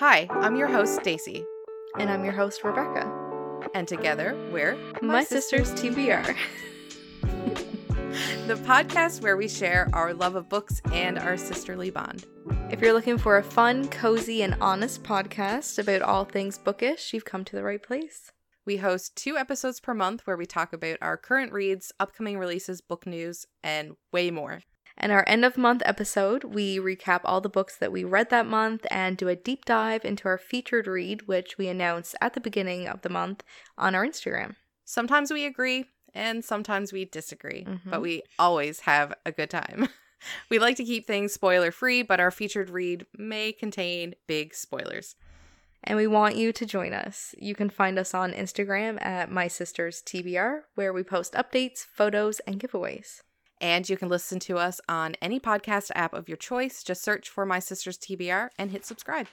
Hi, I'm your host, Stacy. And I'm your host, Rebecca. And together, we're My, Sisters, TBR. the podcast where we share our love of books and our sisterly bond. If you're looking for a fun, cozy, and honest podcast about all things bookish, you've come to the right place. We host two episodes per month where we talk about our current reads, upcoming releases, book news, and way more. In our end of month episode, we recap all the books that we read that month and do a deep dive into our featured read, which we announce at the beginning of the month on our Instagram. Sometimes we agree and sometimes we disagree, Mhm. but we always have a good time. we like to keep things spoiler free, but our featured read may contain big spoilers. And we want you to join us. You can find us on Instagram at My Sisters TBR, where we post updates, photos, and giveaways. And you can listen to us on any podcast app of your choice. Just search for My Sisters TBR and hit subscribe.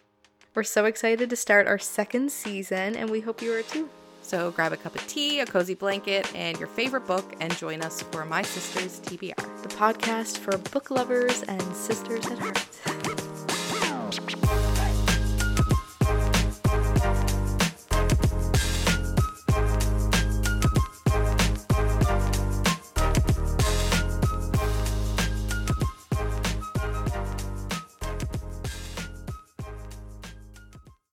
We're so excited to start our second season, and we hope you are too. So grab a cup of tea, a cozy blanket, and your favorite book, and join us for My Sisters TBR. The podcast for book lovers and sisters at heart.